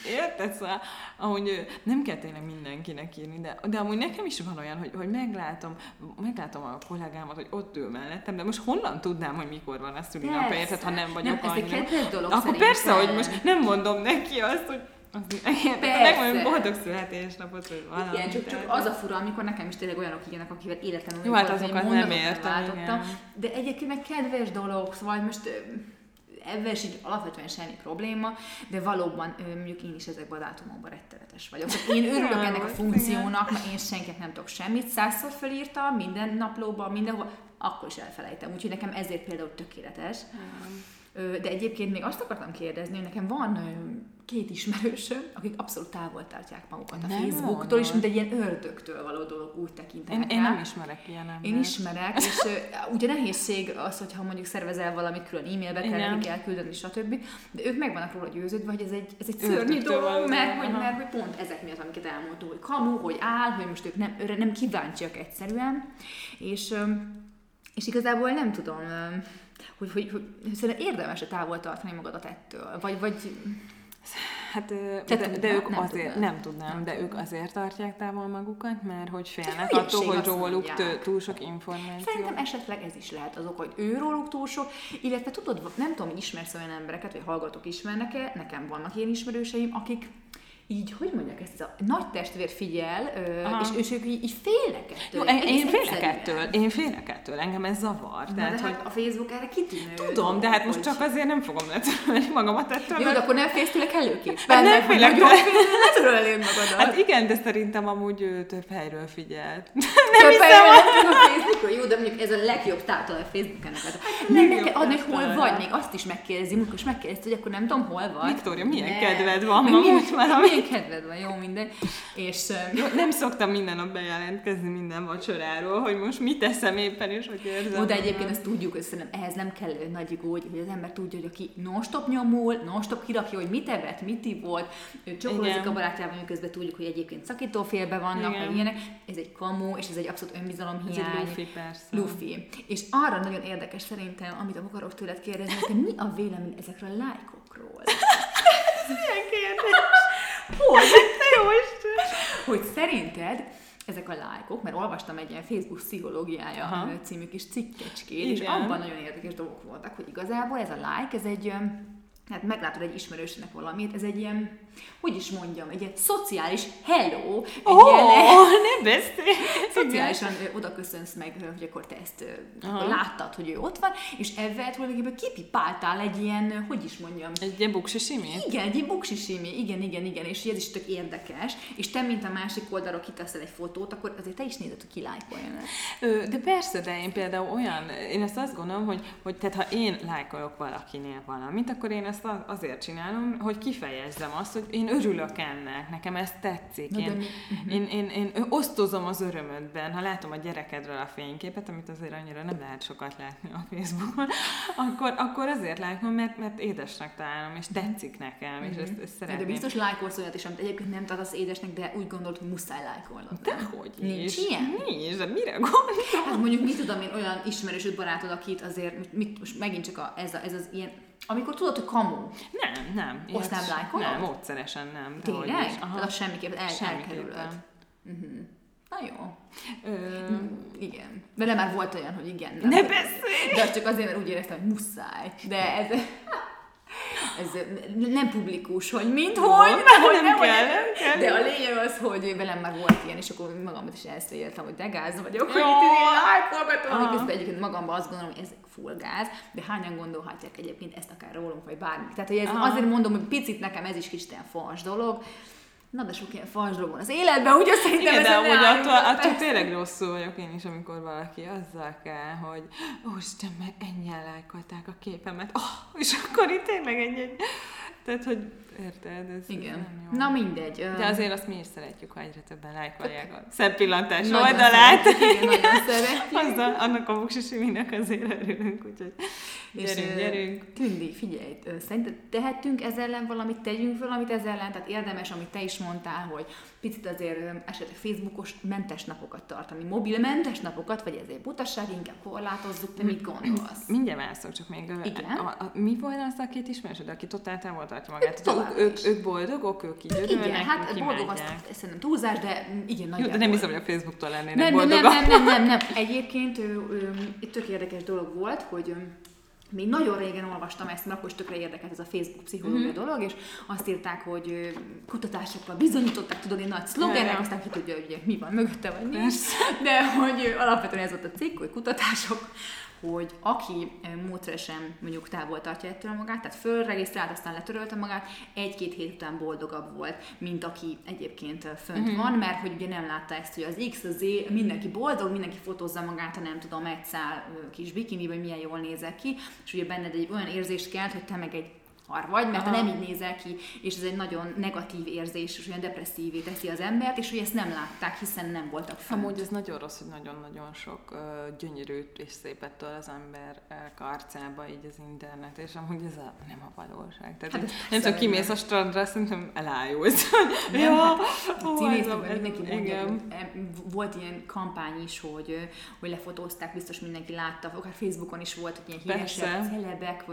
[SPEAKER 1] érted, szóval, ahogy nem kell tényleg mindenkinek írni, de, de amúgy nekem is van olyan, hogy, hogy meglátom, meglátom a kollégámat, hogy ott ül mellettem, de most honnan tudnám, hogy mikor van a szülinapja, érted, ha nem vagyok
[SPEAKER 2] nem, annyira. Ez egy dolog
[SPEAKER 1] Akkor persze, hogy most nem mondom neki azt, hogy Persze. boldog születésnapot, vagy valami.
[SPEAKER 2] Igen, csak, csak az a fura, amikor nekem is tényleg olyanok ilyenek, akivel életemben
[SPEAKER 1] Jó, hát azokat nem értem,
[SPEAKER 2] De egyébként meg kedves dolog, szóval most ebben sincs alapvetően semmi probléma, de valóban mondjuk én is ezekben a dátumokban rettenetes vagyok. Tehát én örülök ennek a funkciónak, mert én senkinek nem tudok semmit, százszor felírtam, minden naplóban, mindenhol, akkor is elfelejtem. Úgyhogy nekem ezért például tökéletes. De egyébként még azt akartam kérdezni, hogy nekem van két ismerősöm, akik abszolút távol tartják magukat a nem Facebooktól, és mint egy ilyen ördögtől való dolog úgy tekintenek
[SPEAKER 1] én, én nem ismerek ilyen
[SPEAKER 2] embert. Én ismerek, és uh, ugye nehézség az, hogyha mondjuk szervezel valamit külön e-mailbe kell, neki kell küldeni, stb. De ők meg vannak róla győződve, hogy ez egy, ez egy szörnyű dolog, mert hogy, mert hogy pont ezek miatt, amiket elmondtuk, hogy kamu, hogy áll, hogy most ők nem, nem kíváncsiak egyszerűen, és, és igazából nem tudom, hogy, hogy, hogy, szerintem érdemes -e távol tartani magadat ettől, vagy, vagy
[SPEAKER 1] Hát, de, de, de ők nem azért, tudnám. nem tudnám, nem de ők azért tartják távol magukat, mert hogy félnek attól, hogy róluk tő, túl sok információ.
[SPEAKER 2] Szerintem esetleg ez is lehet az ok, hogy ő róluk túl sok, illetve tudod, nem tudom, ismersz olyan embereket, vagy hallgatók ismernek-e, nekem vannak ilyen ismerőseim, akik így, hogy mondják ezt, a nagy testvér figyel, Aha. és, és ők így, így félnek ettől.
[SPEAKER 1] Jó, én, én félek ettől, én félek ettől, engem ez zavar.
[SPEAKER 2] Na, tehát, de hogy... hát a Facebook erre kitűnő.
[SPEAKER 1] Tudom, de hát most csak azért nem fogom letörölni magamat ettől.
[SPEAKER 2] Jó, mert... de akkor nem félsz tőle előképp. Hát nem félek. Nagyon letörölnéd magadat.
[SPEAKER 1] Hát igen, de szerintem amúgy ő több helyről figyelt.
[SPEAKER 2] nem több helyről a Facebookon, jó, de mondjuk ez a legjobb tától a Facebookon. Hát, nem, nem kell adni, hogy hol vagy, még azt is megkérdezi, amikor is megkérdezi, hogy akkor nem tudom, hol vagy.
[SPEAKER 1] Viktória, milyen kedved van ma már,
[SPEAKER 2] milyen kedved van, jó minden. És,
[SPEAKER 1] jó, nem szoktam minden nap bejelentkezni minden vacsoráról, hogy most mit teszem éppen, és hogy érzem.
[SPEAKER 2] Ó, de egyébként ezt tudjuk, hogy szerintem ehhez nem kell nagy gógy, hogy az ember tudja, hogy aki non-stop nyomul, non-stop kirakja, hogy mit evett, mit ivott, csokolozik a barátjában, közben tudjuk, hogy egyébként szakítófélbe vannak, Igen. meg ilyenek. Ez egy kamu, és ez egy abszolút önbizalomhiány. Ez egy
[SPEAKER 1] lufi, persze.
[SPEAKER 2] Lufi. És arra nagyon érdekes szerintem, amit akarok tőled kérdezni, hogy mi a vélemény ezekről a lájkokról?
[SPEAKER 1] Milyen kérdés?
[SPEAKER 2] Hogy? Jó Hogy szerinted ezek a lájkok, mert olvastam egy ilyen Facebook pszichológiája Aha. című kis cikkecskét, és abban nagyon érdekes dolgok voltak, hogy igazából ez a like, ez egy hát meglátod egy ismerősnek valamit, ez egy ilyen, hogy is mondjam, egy ilyen szociális hello, egy
[SPEAKER 1] oh, ilyen, ne beszélj!
[SPEAKER 2] Szociálisan oda köszönsz meg, hogy akkor te ezt akkor láttad, hogy ő ott van, és ezzel tulajdonképpen kipipáltál egy ilyen, hogy is mondjam.
[SPEAKER 1] Egy ilyen buksisimi?
[SPEAKER 2] Igen, egy ilyen buksisimi, igen, igen, igen, és ez is tök érdekes, és te, mint a másik oldalról kiteszel egy fotót, akkor azért te is nézed, hogy ki lájkoljon
[SPEAKER 1] De persze, de én például olyan, én ezt azt gondolom, hogy, hogy tehát ha én lájkolok valakinél valamit, akkor én ezt azért csinálom, hogy kifejezzem azt, hogy én örülök ennek, nekem ez tetszik. Én, én, én, én, én osztozom az örömödben, ha látom a gyerekedről a fényképet, amit azért annyira nem lehet sokat látni a Facebookon, akkor, akkor azért lájkom, mert, mert édesnek találom, és tetszik nekem, és ezt, ezt szeretném.
[SPEAKER 2] De biztos lájkolsz olyat is, amit egyébként nem tartasz édesnek, de úgy gondolt, hogy muszáj lájkolnod.
[SPEAKER 1] Dehogy
[SPEAKER 2] Nincs is. ilyen?
[SPEAKER 1] Nincs, de mire gondolsz?
[SPEAKER 2] Hát mondjuk mit tudom én, olyan ismerősöd barátod, akit azért, mit, most megint csak a, ez, a, ez az ilyen amikor tudod, hogy kamu.
[SPEAKER 1] Nem, nem.
[SPEAKER 2] Azt nem lájkolod?
[SPEAKER 1] Nem, módszeresen nem.
[SPEAKER 2] Tényleg? Aha. Az semmiképpen el, elkerülöd. Uh-huh. Na jó. Ö... Mm, igen. Vele már volt olyan, hogy igen.
[SPEAKER 1] Nem ne beszélj!
[SPEAKER 2] De csak azért, mert úgy éreztem, hogy muszáj. De ez ez nem publikus, hogy mint hogy,
[SPEAKER 1] hogy nem, kell, nem kell.
[SPEAKER 2] De a lényeg az, hogy velem már volt ilyen, és akkor magamat is elszégyeltem, hogy de gáz vagyok, hogy itt így lájkolgatom, miközben egyébként magamban azt gondolom, hogy ez full gáz, de hányan gondolhatják egyébként ezt akár rólunk, vagy bármi. Tehát, hogy ez azért mondom, hogy picit nekem ez is kis fals dolog, Na de sok ilyen fals dolog van az életben, úgy szerintem
[SPEAKER 1] Igen, de amúgy attól, attól tényleg rosszul vagyok én is, amikor valaki azzal kell, hogy ó, Isten, mert ennyien lájkolták a képemet. Oh, és akkor itt tényleg egy, egy tehát, hogy érted, ez
[SPEAKER 2] Igen.
[SPEAKER 1] nem jó.
[SPEAKER 2] Na mindegy.
[SPEAKER 1] De azért azt mi is szeretjük, ha egyre többen lájkolják a szebb pillantás
[SPEAKER 2] nagyon
[SPEAKER 1] oldalát.
[SPEAKER 2] szeretjük, Igen, nagyon szeretjük.
[SPEAKER 1] Azzal, annak a buksisiminek azért örülünk, úgyhogy gyerünk,
[SPEAKER 2] ö,
[SPEAKER 1] gyerünk.
[SPEAKER 2] Tündi, figyelj, szerinted tehetünk ezzel ellen valamit, tegyünk valamit ezzel ellen, tehát érdemes, amit te is mondtál, hogy picit azért esetleg Facebookos mentes napokat tartani, mobilmentes napokat, vagy ezért butaság, inkább korlátozzuk, te mit gondolsz?
[SPEAKER 1] Mindjárt válaszolok, csak még
[SPEAKER 2] Igen?
[SPEAKER 1] A, a, mi volt az a két ismerősöd, aki totál távol tartja magát?
[SPEAKER 2] Továbbra
[SPEAKER 1] ők, ők, ők boldogok, ők így örülnek,
[SPEAKER 2] Igen, hát boldog azt szerintem túlzás, de mm, igen,
[SPEAKER 1] Jó,
[SPEAKER 2] nagyjából.
[SPEAKER 1] de nem hiszem, hogy a Facebooktól lennének
[SPEAKER 2] nem, nem, nem, nem, nem, nem, nem. Egyébként egy tök érdekes dolog volt, hogy még nagyon régen olvastam ezt, mert akkor is tökre érdekelt ez a Facebook pszichológia mm-hmm. dolog, és azt írták, hogy kutatásokkal bizonyították, tudod, én nagy szlogenek, aztán ki tudja, hogy mi van mögötte, vagy nincs. De hogy alapvetően ez volt a cikk, hogy kutatások, hogy aki módszeresen mondjuk távol tartja ettől magát, tehát fölregisztrált, aztán letörölte magát, egy-két hét után boldogabb volt, mint aki egyébként fönt
[SPEAKER 1] Mhm.
[SPEAKER 2] mm-hmm. van, mert hogy ugye nem látta ezt, hogy az X, az Z, mindenki boldog, mindenki fotózza magát, ha nem tudom, egy szál kis bikini, vagy milyen jól nézek ki, és ugye benned egy olyan érzést kelt, hogy te meg egy vagy, mert
[SPEAKER 1] Aha.
[SPEAKER 2] nem így nézel ki, és ez egy nagyon negatív érzés, és olyan depresszívé teszi az embert, és hogy ezt nem látták, hiszen nem voltak fönt.
[SPEAKER 1] Amúgy ez nagyon rossz, hogy nagyon-nagyon sok uh, gyönyörűt és szépet tol az ember uh, karcába, így az internet, és amúgy ez a, nem a valóság. Tehát
[SPEAKER 2] Hát
[SPEAKER 1] hát nem tudom, kimész a strandra, szerintem elájulsz.
[SPEAKER 2] Nem,
[SPEAKER 1] ja,
[SPEAKER 2] hát
[SPEAKER 1] ó,
[SPEAKER 2] Címészek,
[SPEAKER 1] ez
[SPEAKER 2] mindenki mondja, em, volt ilyen kampány is, hogy, hogy lefotózták, biztos mindenki látta, akár Facebookon is volt, hogy ilyen
[SPEAKER 1] Persze.
[SPEAKER 2] celebek,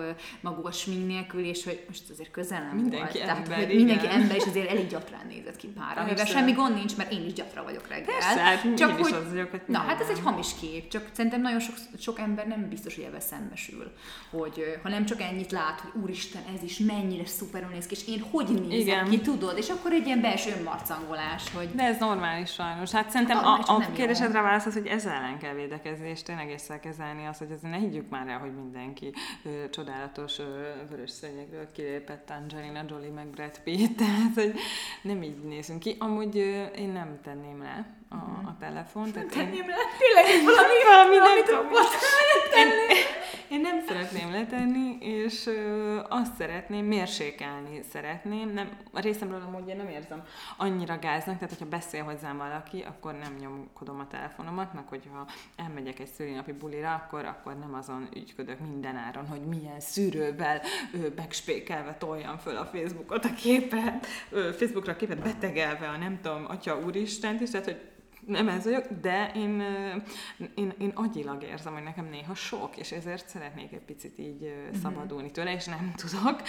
[SPEAKER 2] maguk a smink nélkül, és hogy most azért közel nem
[SPEAKER 1] Mindenki
[SPEAKER 2] volt. Tehát, hogy
[SPEAKER 1] igen.
[SPEAKER 2] mindenki ember, és azért elég gyatrán nézett ki pár, amivel semmi gond nincs, mert én is gyatra vagyok reggel.
[SPEAKER 1] Persze, hát
[SPEAKER 2] Csak
[SPEAKER 1] is
[SPEAKER 2] hogy,
[SPEAKER 1] az vagyok, hogy
[SPEAKER 2] na, hát ez egy hamis kép, csak szerintem nagyon sok, sok ember nem biztos, hogy ebben szembesül, hogy ha nem csak ennyit lát, hogy úristen, ez is mennyire szuperül néz ki, és én hogy nézek
[SPEAKER 1] Igen.
[SPEAKER 2] ki, tudod, és akkor egy ilyen belső önmarcangolás, hogy
[SPEAKER 1] De ez normális sajnos. Hát szerintem
[SPEAKER 2] Normális,
[SPEAKER 1] a, a kérdésedre válasz az, hogy ezzel ellen kell védekezni, és tényleg észre kezelni azt, hogy azért ne higgyük már el, hogy mindenki ö, csodálatos ö, vörös szőnyegről kilépett Angelina Jolie meg Brad Pitt, tehát hogy nem így nézünk ki. Amúgy én nem tenném le a, a telefont. tehát én-
[SPEAKER 2] tenném le, tényleg valami,
[SPEAKER 1] valami nem
[SPEAKER 2] rakott.
[SPEAKER 1] én, én nem szeretném letenni, és ö, azt szeretném, mérsékelni szeretném. Nem, a részemről amúgy én nem érzem annyira gáznak, tehát hogyha beszél hozzám valaki, akkor nem nyomkodom a telefonomat, meg hogyha elmegyek egy szülinapi bulira, akkor, akkor nem azon ügyködök minden áron, hogy milyen szűrővel ö, megspékelve toljam föl a Facebookot a képet, ö, Facebookra a képet betegelve a nem tudom, atya úristent is, tehát hogy nem ez vagyok, de én, én, én agyilag érzem, hogy nekem néha sok, és ezért szeretnék egy picit így ö, szabadulni tőle, és nem tudok.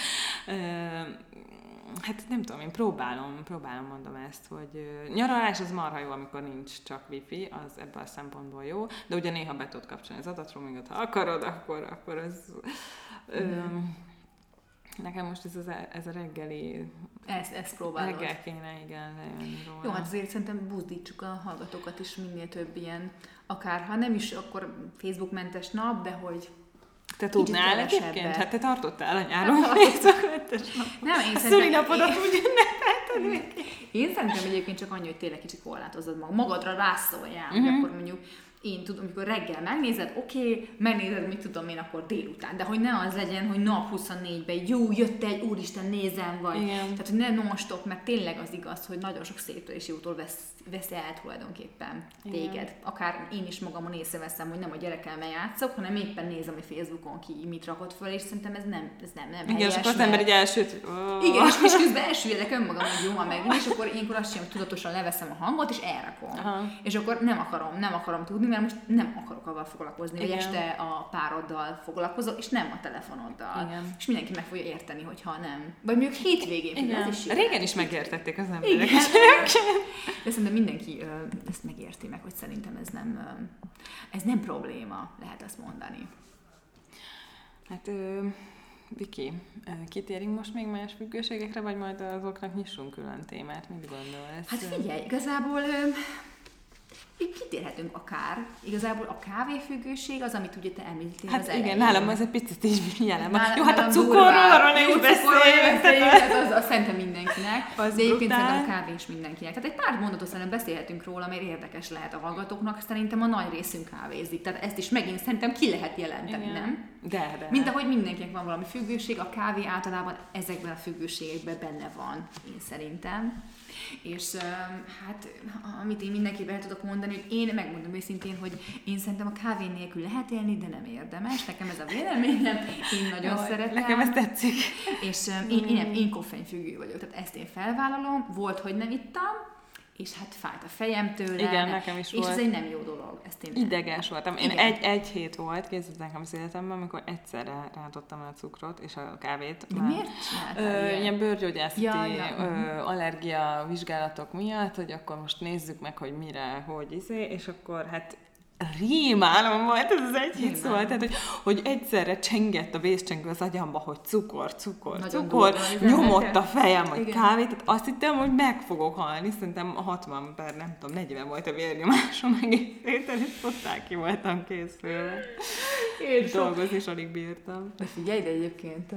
[SPEAKER 1] Hát nem tudom, én próbálom, próbálom mondom ezt, hogy nyaralás az marha jó, amikor nincs csak wifi, az ebből a szempontból jó, de ugye néha be tudod kapcsolni az adatroamingot, ha akarod, akkor, akkor az... Ö, nekem most ez, az, ez a reggeli,
[SPEAKER 2] Ezt, ezt próbálod.
[SPEAKER 1] reggel kéne igen lejönni róla.
[SPEAKER 2] Jó, hát azért szerintem buzdítsuk a hallgatókat is minél több ilyen, akár ha nem is akkor Facebook-mentes nap, de hogy
[SPEAKER 1] Te tudnál egyébként? Hát te tartottál a nyáron
[SPEAKER 2] Hát,
[SPEAKER 1] Facebook-mentes nap.
[SPEAKER 2] nem, én szerintem,
[SPEAKER 1] szülinapodat
[SPEAKER 2] én,
[SPEAKER 1] úgy ünnepelted neki.
[SPEAKER 2] én szerintem egyébként csak annyi, hogy tényleg kicsit korlátozod magad, magadra rászóljál, hogy akkor mondjuk én tudom, amikor reggel megnézed, oké, okay, megnézed, mit tudom én, akkor délután, de hogy ne az legyen, hogy nap 24-ben, jó, jött egy, úristen, nézem, vagy,
[SPEAKER 1] Igen.
[SPEAKER 2] tehát hogy ne non-stop, mert tényleg az igaz, hogy nagyon sok széptől és jótól vesz, vesz el tulajdonképpen
[SPEAKER 1] Igen.
[SPEAKER 2] téged. Akár én is magamon észreveszem, hogy nem a gyerekemmel játszok, hanem éppen nézem, hogy Facebookon ki mit rakott föl, és szerintem ez nem, ez nem, nem
[SPEAKER 1] Igen, és
[SPEAKER 2] helyes,
[SPEAKER 1] akkor az ember egy elsőt... Oh.
[SPEAKER 2] igen, és, és közben elsüllyedek önmagam, hogy jó, ha megint, és akkor ilyenkor azt sem tudatosan leveszem a hangot, és elrakom.
[SPEAKER 1] Aha.
[SPEAKER 2] És akkor nem akarom, nem akarom tudni, mert most nem akarok avval foglalkozni, hogy
[SPEAKER 1] Igen.
[SPEAKER 2] este a pároddal foglalkozol, és nem a telefonoddal.
[SPEAKER 1] Igen.
[SPEAKER 2] És mindenki meg fogja érteni, hogyha nem. Vagy mondjuk hétvégén, hogy
[SPEAKER 1] Igen.
[SPEAKER 2] ez is.
[SPEAKER 1] Régen is megértették az emberek.
[SPEAKER 2] Igen. De szerintem mindenki ö, ezt megérti meg, hogy szerintem ez nem, ö, ez nem probléma, lehet azt mondani.
[SPEAKER 1] Hát, ö, Viki, kitérünk most még más függőségekre, vagy majd azoknak nyissunk külön témát? Mit gondolsz?
[SPEAKER 2] Hát figyelj, igazából ö, így kitérhetünk akár. Igazából a kávéfüggőség az, amit ugye te említettél
[SPEAKER 1] Hát
[SPEAKER 2] az
[SPEAKER 1] igen,
[SPEAKER 2] elején.
[SPEAKER 1] nálam ez egy picit így jelen van. Jó, hát a cukorról arról ne is beszéljünk.
[SPEAKER 2] hát az, az szerintem mindenkinek.
[SPEAKER 1] Az
[SPEAKER 2] de egyébként szerintem a kávé is mindenkinek. Tehát egy pár mondatot szerintem beszélhetünk róla, mert érdekes lehet a hallgatóknak. Szerintem a nagy részünk kávézik. Tehát ezt is megint szerintem ki lehet jelenteni,
[SPEAKER 1] Igen.
[SPEAKER 2] nem?
[SPEAKER 1] De, de.
[SPEAKER 2] Mint ahogy mindenkinek van valami függőség, a kávé általában ezekben a függőségekben benne van, én szerintem. És hát, amit én mindenképpen tudok mondani, hogy én megmondom őszintén, hogy én szerintem a kávé nélkül lehet élni, de nem érdemes. Nekem ez a véleményem, én nagyon
[SPEAKER 1] Jaj,
[SPEAKER 2] szeretem.
[SPEAKER 1] Nekem ez tetszik.
[SPEAKER 2] És én, én, nem, én koffeinfüggő vagyok, tehát ezt én felvállalom. Volt, hogy nem ittam, és hát fájt a fejem tőle.
[SPEAKER 1] Igen, nekem is
[SPEAKER 2] És
[SPEAKER 1] volt.
[SPEAKER 2] ez egy nem jó dolog. Ezt én
[SPEAKER 1] Ideges voltam. Én
[SPEAKER 2] Igen.
[SPEAKER 1] egy, egy hét volt, készült nekem az életemben, amikor egyszerre rátottam el a cukrot és a kávét.
[SPEAKER 2] De
[SPEAKER 1] Már-
[SPEAKER 2] miért
[SPEAKER 1] Ö,
[SPEAKER 2] ilyen?
[SPEAKER 1] ilyen bőrgyógyászati
[SPEAKER 2] Ja, ja,
[SPEAKER 1] ö, allergia vizsgálatok miatt, hogy akkor most nézzük meg, hogy mire, hogy izé, és akkor hát rémálom volt ez az egy hét szóval, tehát hogy, hogy egyszerre csengett a vészcsengő az agyamba, hogy cukor, cukor,
[SPEAKER 2] Nagyon
[SPEAKER 1] cukor,
[SPEAKER 2] durva,
[SPEAKER 1] nyomott a fejem, hogy
[SPEAKER 2] Igen.
[SPEAKER 1] kávé, tehát azt hittem, hogy meg fogok halni, szerintem 60 per nem tudom, 40 volt a vérnyomásom egész héten, és totál ki voltam készülve.
[SPEAKER 2] Én
[SPEAKER 1] Dolgozni is alig bírtam.
[SPEAKER 2] De figyelj, de egyébként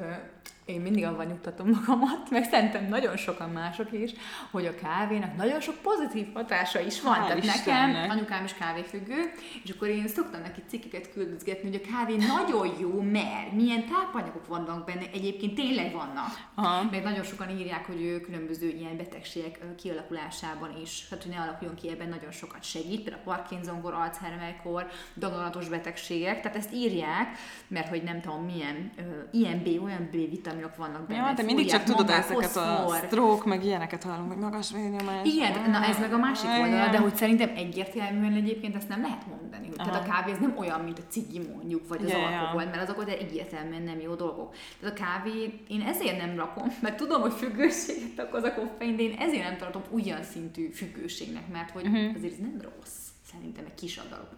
[SPEAKER 2] én mindig avval nyugtatom magamat, meg szerintem nagyon sokan mások is, hogy a kávénak nagyon sok pozitív hatása is van.
[SPEAKER 1] Hál'
[SPEAKER 2] Tehát nekem,
[SPEAKER 1] Istennek.
[SPEAKER 2] anyukám is kávéfüggő, és akkor én szoktam neki cikkeket küldözgetni, hogy a kávé nagyon jó, mert milyen tápanyagok vannak benne, egyébként tényleg vannak.
[SPEAKER 1] Aha.
[SPEAKER 2] Mert nagyon sokan írják, hogy ő különböző ilyen betegségek kialakulásában is, tehát hogy ne alakuljon ki ebben nagyon sokat segít, például a Parkinson-kor, Alzheimer-kor, daganatos betegségek, tehát ezt írják, mert hogy nem tudom milyen ö, ilyen B, olyan B vitaminok vannak benne.
[SPEAKER 1] Ja, de mindig csak
[SPEAKER 2] fóliák,
[SPEAKER 1] tudod
[SPEAKER 2] mangán,
[SPEAKER 1] ezeket a stroke, meg ilyeneket hallunk, hogy magas vérnyomás.
[SPEAKER 2] Igen, na ez meg a másik oldala,
[SPEAKER 1] igen.
[SPEAKER 2] de hogy szerintem egyértelműen egyébként ezt nem lehet mondani. Hogy tehát a
[SPEAKER 1] Aha.
[SPEAKER 2] kávé ez nem olyan, mint a cigi mondjuk, vagy az
[SPEAKER 1] ja.
[SPEAKER 2] alkohol, mert azok de egyértelműen nem jó dolgok. Tehát a kávé, én ezért nem rakom, mert tudom, hogy függőséget okoz a koffein, de én ezért nem tartom olyan szintű függőségnek, mert hogy
[SPEAKER 1] Mhm.
[SPEAKER 2] azért ez nem rossz. Szerintem egy kis adag.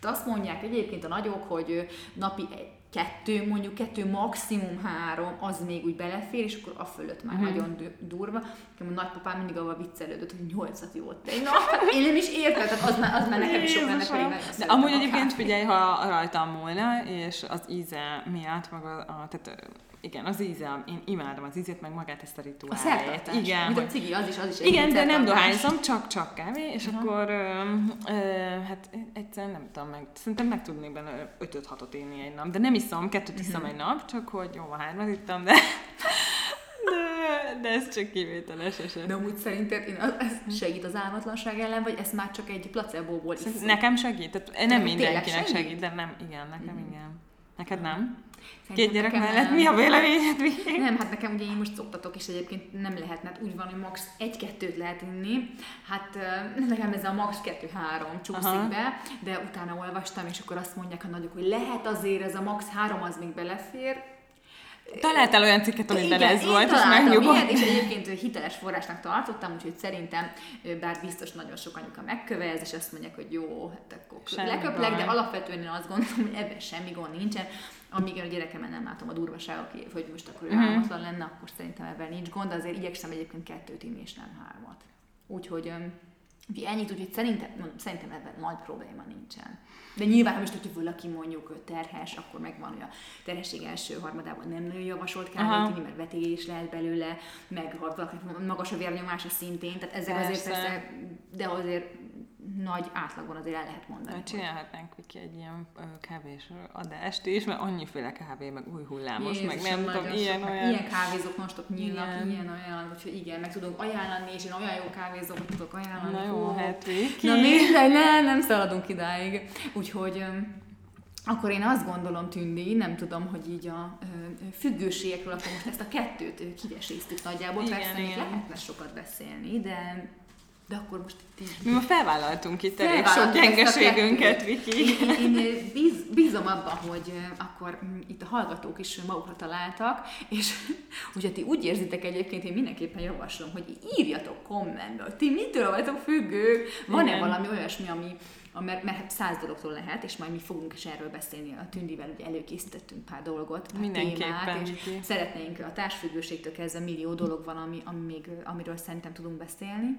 [SPEAKER 2] Tehát azt mondják egyébként a nagyok, hogy napi egy, kettő, mondjuk kettő, maximum három, az még úgy belefér, és akkor a fölött már
[SPEAKER 1] Mhm.
[SPEAKER 2] nagyon du- durva. Nekem a nagypapám mindig avval viccelődött, hogy nyolcat jó ott egy nap. Hát én nem is értem, tehát az már, az már nekem is sok lenne, pedig
[SPEAKER 1] De amúgy egyébként figyelj, ha rajtam múlna, és az íze miatt, meg a, a tehát igen, az íze, én imádom az ízét, meg magát ezt a
[SPEAKER 2] A
[SPEAKER 1] rituálét.
[SPEAKER 2] szertartás.
[SPEAKER 1] Igen,
[SPEAKER 2] Mint a cigi, az is, az is egy
[SPEAKER 1] igen, de nem dohányzom, csak, csak kávé, és
[SPEAKER 2] Aha.
[SPEAKER 1] akkor ö, ö, hát egyszerűen nem tudom meg, szerintem meg tudnék benne 5-6-ot inni egy nap, de nem iszom, kettőt iszom
[SPEAKER 2] Mhm.
[SPEAKER 1] egy nap, csak hogy jó, a hármat ittam, de, de, de ez csak kivételes eset.
[SPEAKER 2] De amúgy szerinted én, az- ez segít az álmatlanság ellen, vagy ez már csak egy placebóból iszunk?
[SPEAKER 1] Nekem segít, tehát nem
[SPEAKER 2] Neked
[SPEAKER 1] mindenkinek segít?
[SPEAKER 2] segít?
[SPEAKER 1] de nem, igen, nekem igen. Neked nem?
[SPEAKER 2] Szerintem
[SPEAKER 1] Két gyerek mellett
[SPEAKER 2] nem.
[SPEAKER 1] mi a véleményed? Mi?
[SPEAKER 2] Nem, hát nekem ugye én most szoktatok, és egyébként nem lehetne, hát úgy van, hogy max. egy-kettőt lehet inni. Hát nekem ez a max. kettő-három csúszik
[SPEAKER 1] Aha.
[SPEAKER 2] be, de utána olvastam, és akkor azt mondják a nagyok, hogy lehet azért ez a max. három az még belefér.
[SPEAKER 1] Találtál olyan cikket, amiben ez
[SPEAKER 2] én
[SPEAKER 1] volt, és megnyugodt.
[SPEAKER 2] ilyet, és egyébként hiteles forrásnak tartottam, úgyhogy szerintem, bár biztos nagyon sok anyuka megkövez, és azt mondják, hogy jó, hát akkor
[SPEAKER 1] Semmi
[SPEAKER 2] leköplek,
[SPEAKER 1] baj.
[SPEAKER 2] de alapvetően én azt gondolom, hogy ebben semmi gond nincsen. Amíg a gyerekemen nem látom a durvaságok, hogy most akkor ő
[SPEAKER 1] Mhm.
[SPEAKER 2] álmatlan lenne, akkor szerintem ebben nincs gond, azért igyekszem egyébként kettőt inni, és nem hármat. Úgyhogy Úgyhogy ennyit, úgyhogy szerintem, mondom, szerintem ebben nagy probléma nincsen. De nyilván, ha most, hogyha valaki mondjuk terhes, akkor megvan, hogy a terhesség első harmadában nem nagyon javasolt
[SPEAKER 1] Aha.
[SPEAKER 2] kávét inni, mert vetélés lehet belőle, meg ha valakinek magas a vérnyomása szintén, tehát ezek azért
[SPEAKER 1] Persze.
[SPEAKER 2] persze, de azért nagy átlagban azért el lehet mondani. Hogy-
[SPEAKER 1] csinálhatnánk Viki egy ilyen kávés adást is, mert annyiféle kávé, meg új hullámos, meg
[SPEAKER 2] Jézusom,
[SPEAKER 1] nem tudom, ilyen
[SPEAKER 2] sok-
[SPEAKER 1] olyan.
[SPEAKER 2] Ilyen kávézók most nyílnak,
[SPEAKER 1] Igen.
[SPEAKER 2] ilyen olyan, úgyhogy igen, meg tudok ajánlani, és én olyan jó kávézókat tudok ajánlani.
[SPEAKER 1] Na jó,
[SPEAKER 2] hú.
[SPEAKER 1] hát Viki.
[SPEAKER 2] Na mindegy, nem, nem szaladunk idáig. Úgyhogy akkor én azt gondolom, Tündi, nem tudom, hogy így a ö, függőségekről akkor most ezt a kettőt kiveséztük nagyjából.
[SPEAKER 1] Igen,
[SPEAKER 2] Persze
[SPEAKER 1] igen.
[SPEAKER 2] lehetne sokat beszélni, de, de akkor most itt így
[SPEAKER 1] Mi ma felvállaltunk itt elég sok gyengeségünket. Viki.
[SPEAKER 2] Én, én bíz, bízom abban, hogy akkor itt a hallgatók is magukra találtak, és hogyha ti úgy érzitek egyébként, én mindenképpen javaslom, hogy írjatok kommentbe, hogy ti mitől vagytok függők, van-e
[SPEAKER 1] Igen.
[SPEAKER 2] valami olyasmi, ami, mert, mert hát száz dologtól lehet, és majd mi fogunk is erről beszélni a Tündivel, ugye előkészítettünk pár dolgot, pár témát, és
[SPEAKER 1] Viki.
[SPEAKER 2] szeretnénk a társfüggőségtől kezdve millió dolog van, ami, ami még, amiről szerintem tudunk beszélni.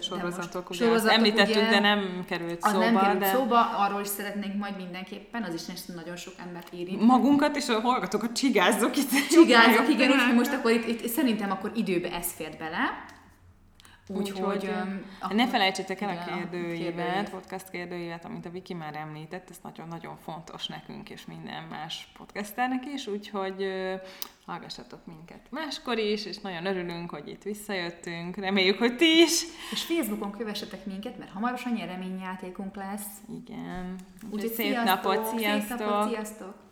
[SPEAKER 1] Sorozatok, ugye sorozatok, említettük, ugye, de nem került
[SPEAKER 2] az
[SPEAKER 1] szóba.
[SPEAKER 2] nem került
[SPEAKER 1] de...
[SPEAKER 2] szóba, arról is szeretnénk majd mindenképpen, az is nagyon sok embert érint.
[SPEAKER 1] Magunkat és a hallgatókat csigázzuk itt.
[SPEAKER 2] Csigázzuk, igen, úgyhogy most akkor itt, itt, szerintem akkor időbe ez fért bele.
[SPEAKER 1] Úgyhogy úgy, ne felejtsétek el a kérdőívet, podcast kérdőívet, amit a Viki már említett, ez nagyon-nagyon fontos nekünk és minden más podcasternek is, úgyhogy hallgassatok minket máskor is, és nagyon örülünk, hogy itt visszajöttünk, reméljük, hogy ti is.
[SPEAKER 2] És Facebookon kövessetek minket, mert hamarosan nyereményjátékunk lesz.
[SPEAKER 1] Igen.
[SPEAKER 2] Úgyhogy szép, sziasztok, napot, sziasztok! Szép napot, sziasztok!